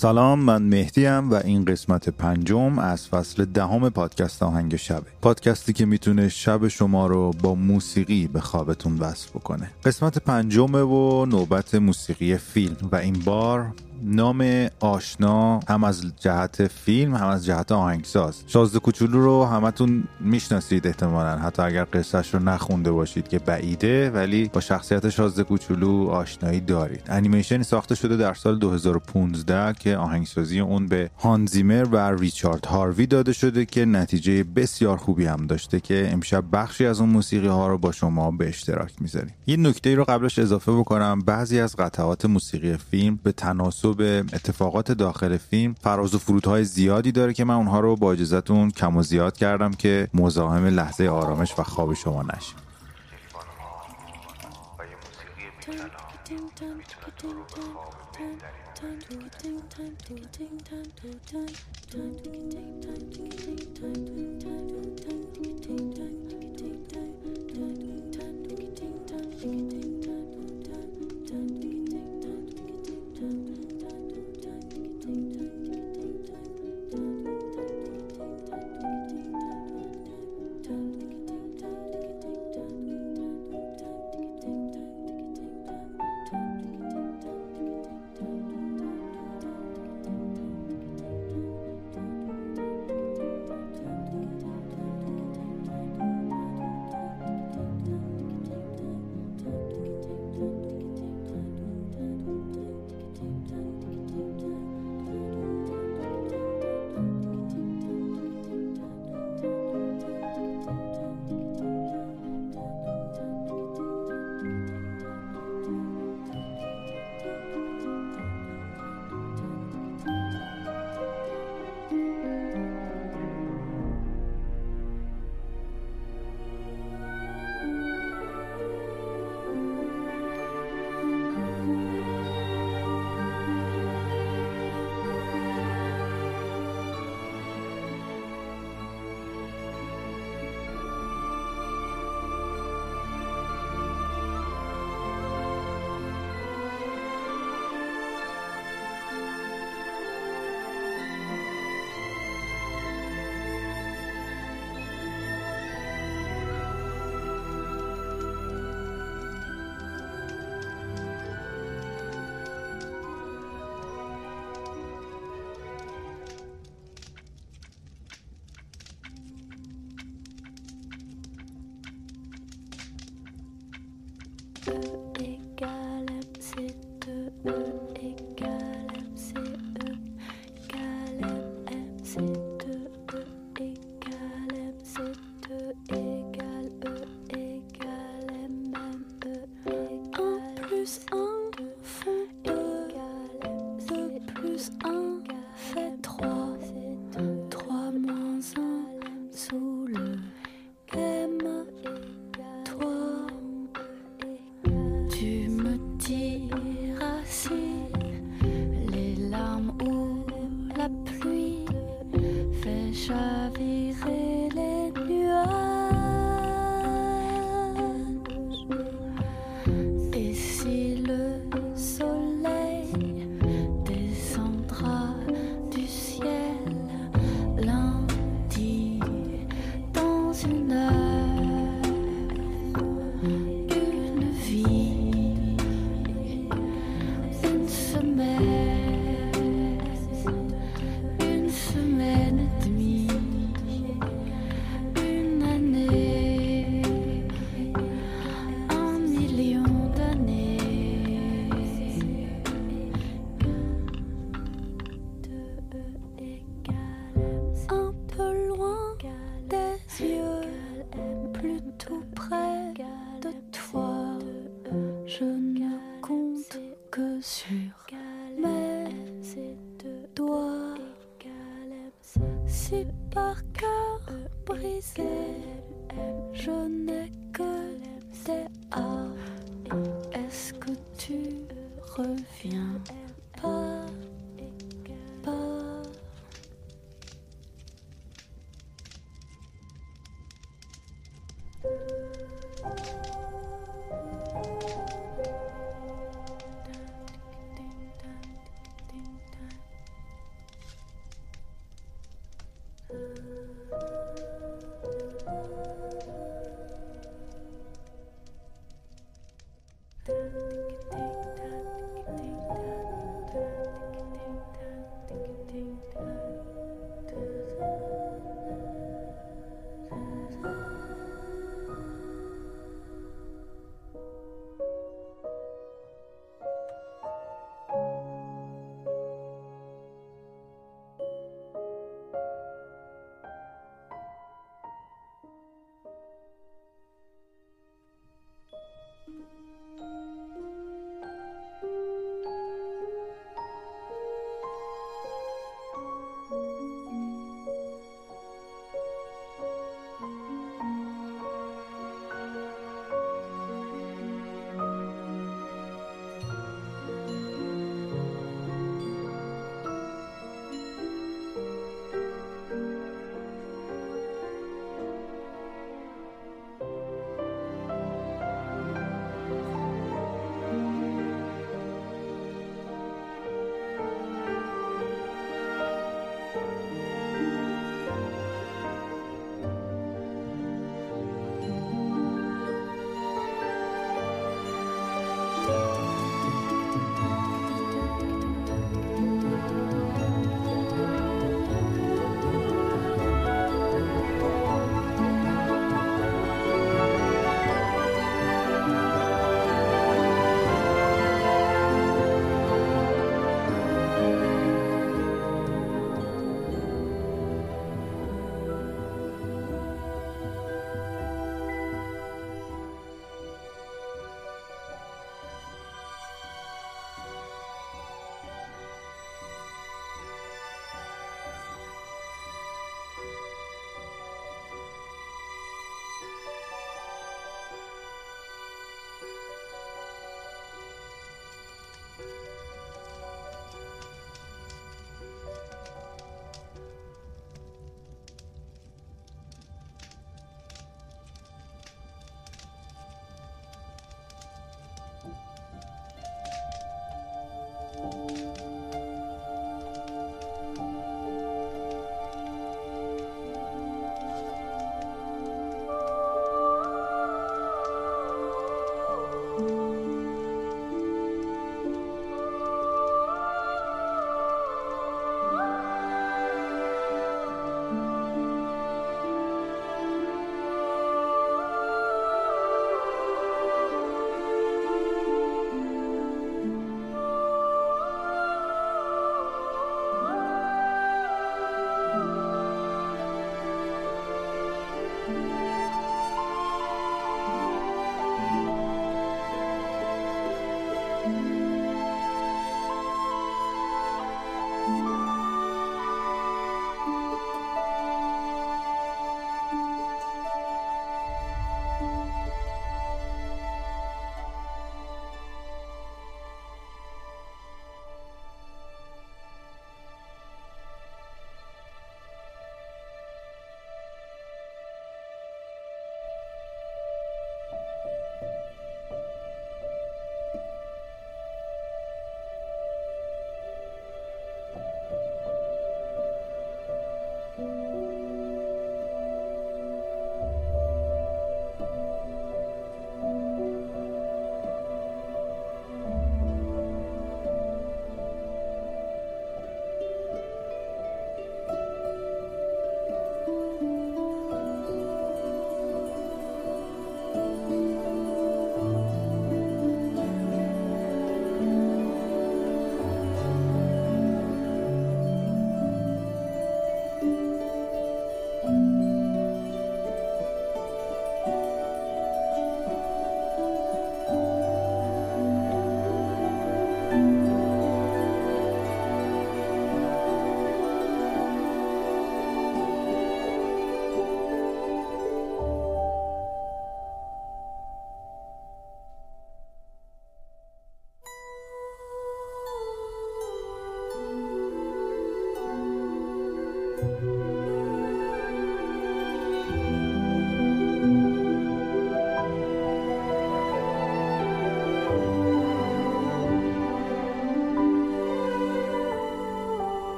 سلام من مهدیم و این قسمت پنجم از فصل دهم پادکست آهنگ شبه پادکستی که می‌تونه شب شما رو با موسیقی به خوابتون وصل بکنه. قسمت پنجمه و نوبت موسیقی فیلم. و این بار نام آشنا هم از جهت فیلم هم از جهت آهنگساز. شازده کوچولو رو همتون می‌شناسید احتمالا. حتی اگر قصهش رو نخونده باشید که بعیده ولی با شخصیت شازده کوچولو آشنایی دارید. انیمیشنی ساخته شده در سال 2015 که آهنگسازی اون به هانزیمر و ریچارد هاروی داده شده که نتیجه بسیار خوبی هم داشته که امشب بخشی از اون موسیقی ها رو با شما به اشتراک می‌ذاریم. یه نکته رو قبلش اضافه بکنم. بعضی از قطعات موسیقی فیلم به تناسب به اتفاقات داخل فیلم فراز و فرودهای زیادی داره که من اونها رو با اجازهتون کم و زیاد کردم که مزاحم لحظه آرامش و خواب شما نشه a man. par cœur brisé. Je n'ai que tes ah, Est-ce que tu reviens?